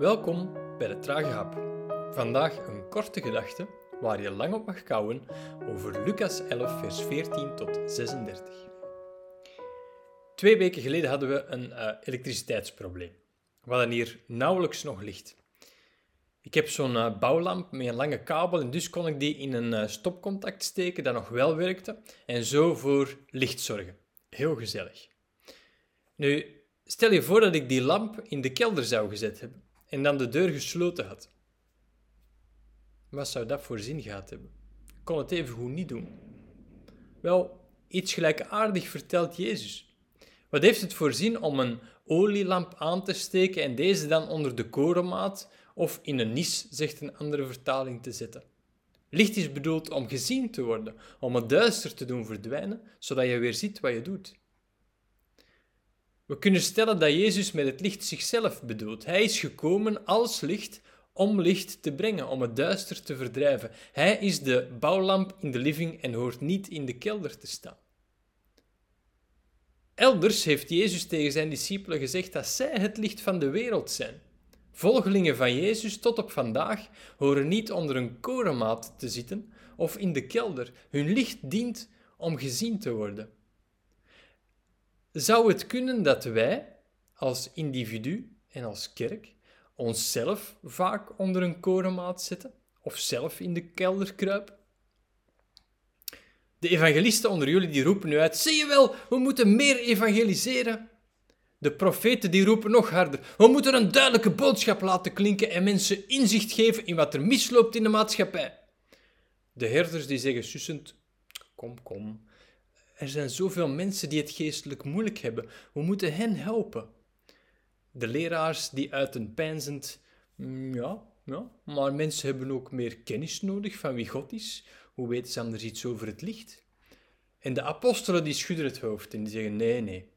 Welkom bij de Trage Hap. Vandaag een korte gedachte waar je lang op mag kouwen over Lucas 11, vers 14 tot 36. Twee weken geleden hadden we een uh, elektriciteitsprobleem. We hadden hier nauwelijks nog licht. Ik heb zo'n uh, bouwlamp met een lange kabel en dus kon ik die in een uh, stopcontact steken dat nog wel werkte en zo voor licht zorgen. Heel gezellig. Nu, stel je voor dat ik die lamp in de kelder zou gezet hebben en dan de deur gesloten had. Wat zou dat voor zin gehad hebben? Ik kon het even goed niet doen. Wel, iets gelijkaardig vertelt Jezus. Wat heeft het voor zin om een olielamp aan te steken en deze dan onder de korenmaat of in een nis, zegt een andere vertaling, te zetten? Licht is bedoeld om gezien te worden, om het duister te doen verdwijnen, zodat je weer ziet wat je doet. We kunnen stellen dat Jezus met het licht zichzelf bedoelt. Hij is gekomen als licht om licht te brengen, om het duister te verdrijven. Hij is de bouwlamp in de living en hoort niet in de kelder te staan. Elders heeft Jezus tegen zijn discipelen gezegd dat zij het licht van de wereld zijn. Volgelingen van Jezus tot op vandaag horen niet onder een korenmaat te zitten of in de kelder. Hun licht dient om gezien te worden. Zou het kunnen dat wij, als individu en als kerk, onszelf vaak onder een korenmaat zetten of zelf in de kelder kruipen? De evangelisten onder jullie die roepen nu uit: zie je wel, we moeten meer evangeliseren. De profeten die roepen nog harder: we moeten een duidelijke boodschap laten klinken en mensen inzicht geven in wat er misloopt in de maatschappij. De herders die zeggen sussend: kom, kom, er zijn zoveel mensen die het geestelijk moeilijk hebben. We moeten hen helpen. De leraars die uit een mm, ja, ja, maar mensen hebben ook meer kennis nodig van wie God is. Hoe weten ze anders iets over het licht? En de apostelen die schudden het hoofd en die zeggen: nee, nee.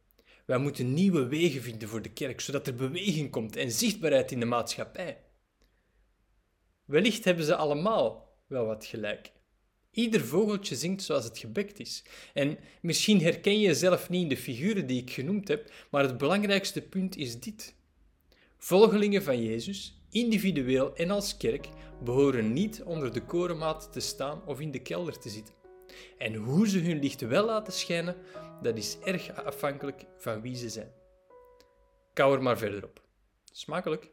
Wij moeten nieuwe wegen vinden voor de kerk, zodat er beweging komt en zichtbaarheid in de maatschappij. Wellicht hebben ze allemaal wel wat gelijk. Ieder vogeltje zingt zoals het gebekt is. En misschien herken je jezelf niet in de figuren die ik genoemd heb, maar het belangrijkste punt is dit. Volgelingen van Jezus, individueel en als kerk, behoren niet onder de korenmaat te staan of in de kelder te zitten. En hoe ze hun licht wel laten schijnen, dat is erg afhankelijk van wie ze zijn. Kou er maar verder op. Smakelijk!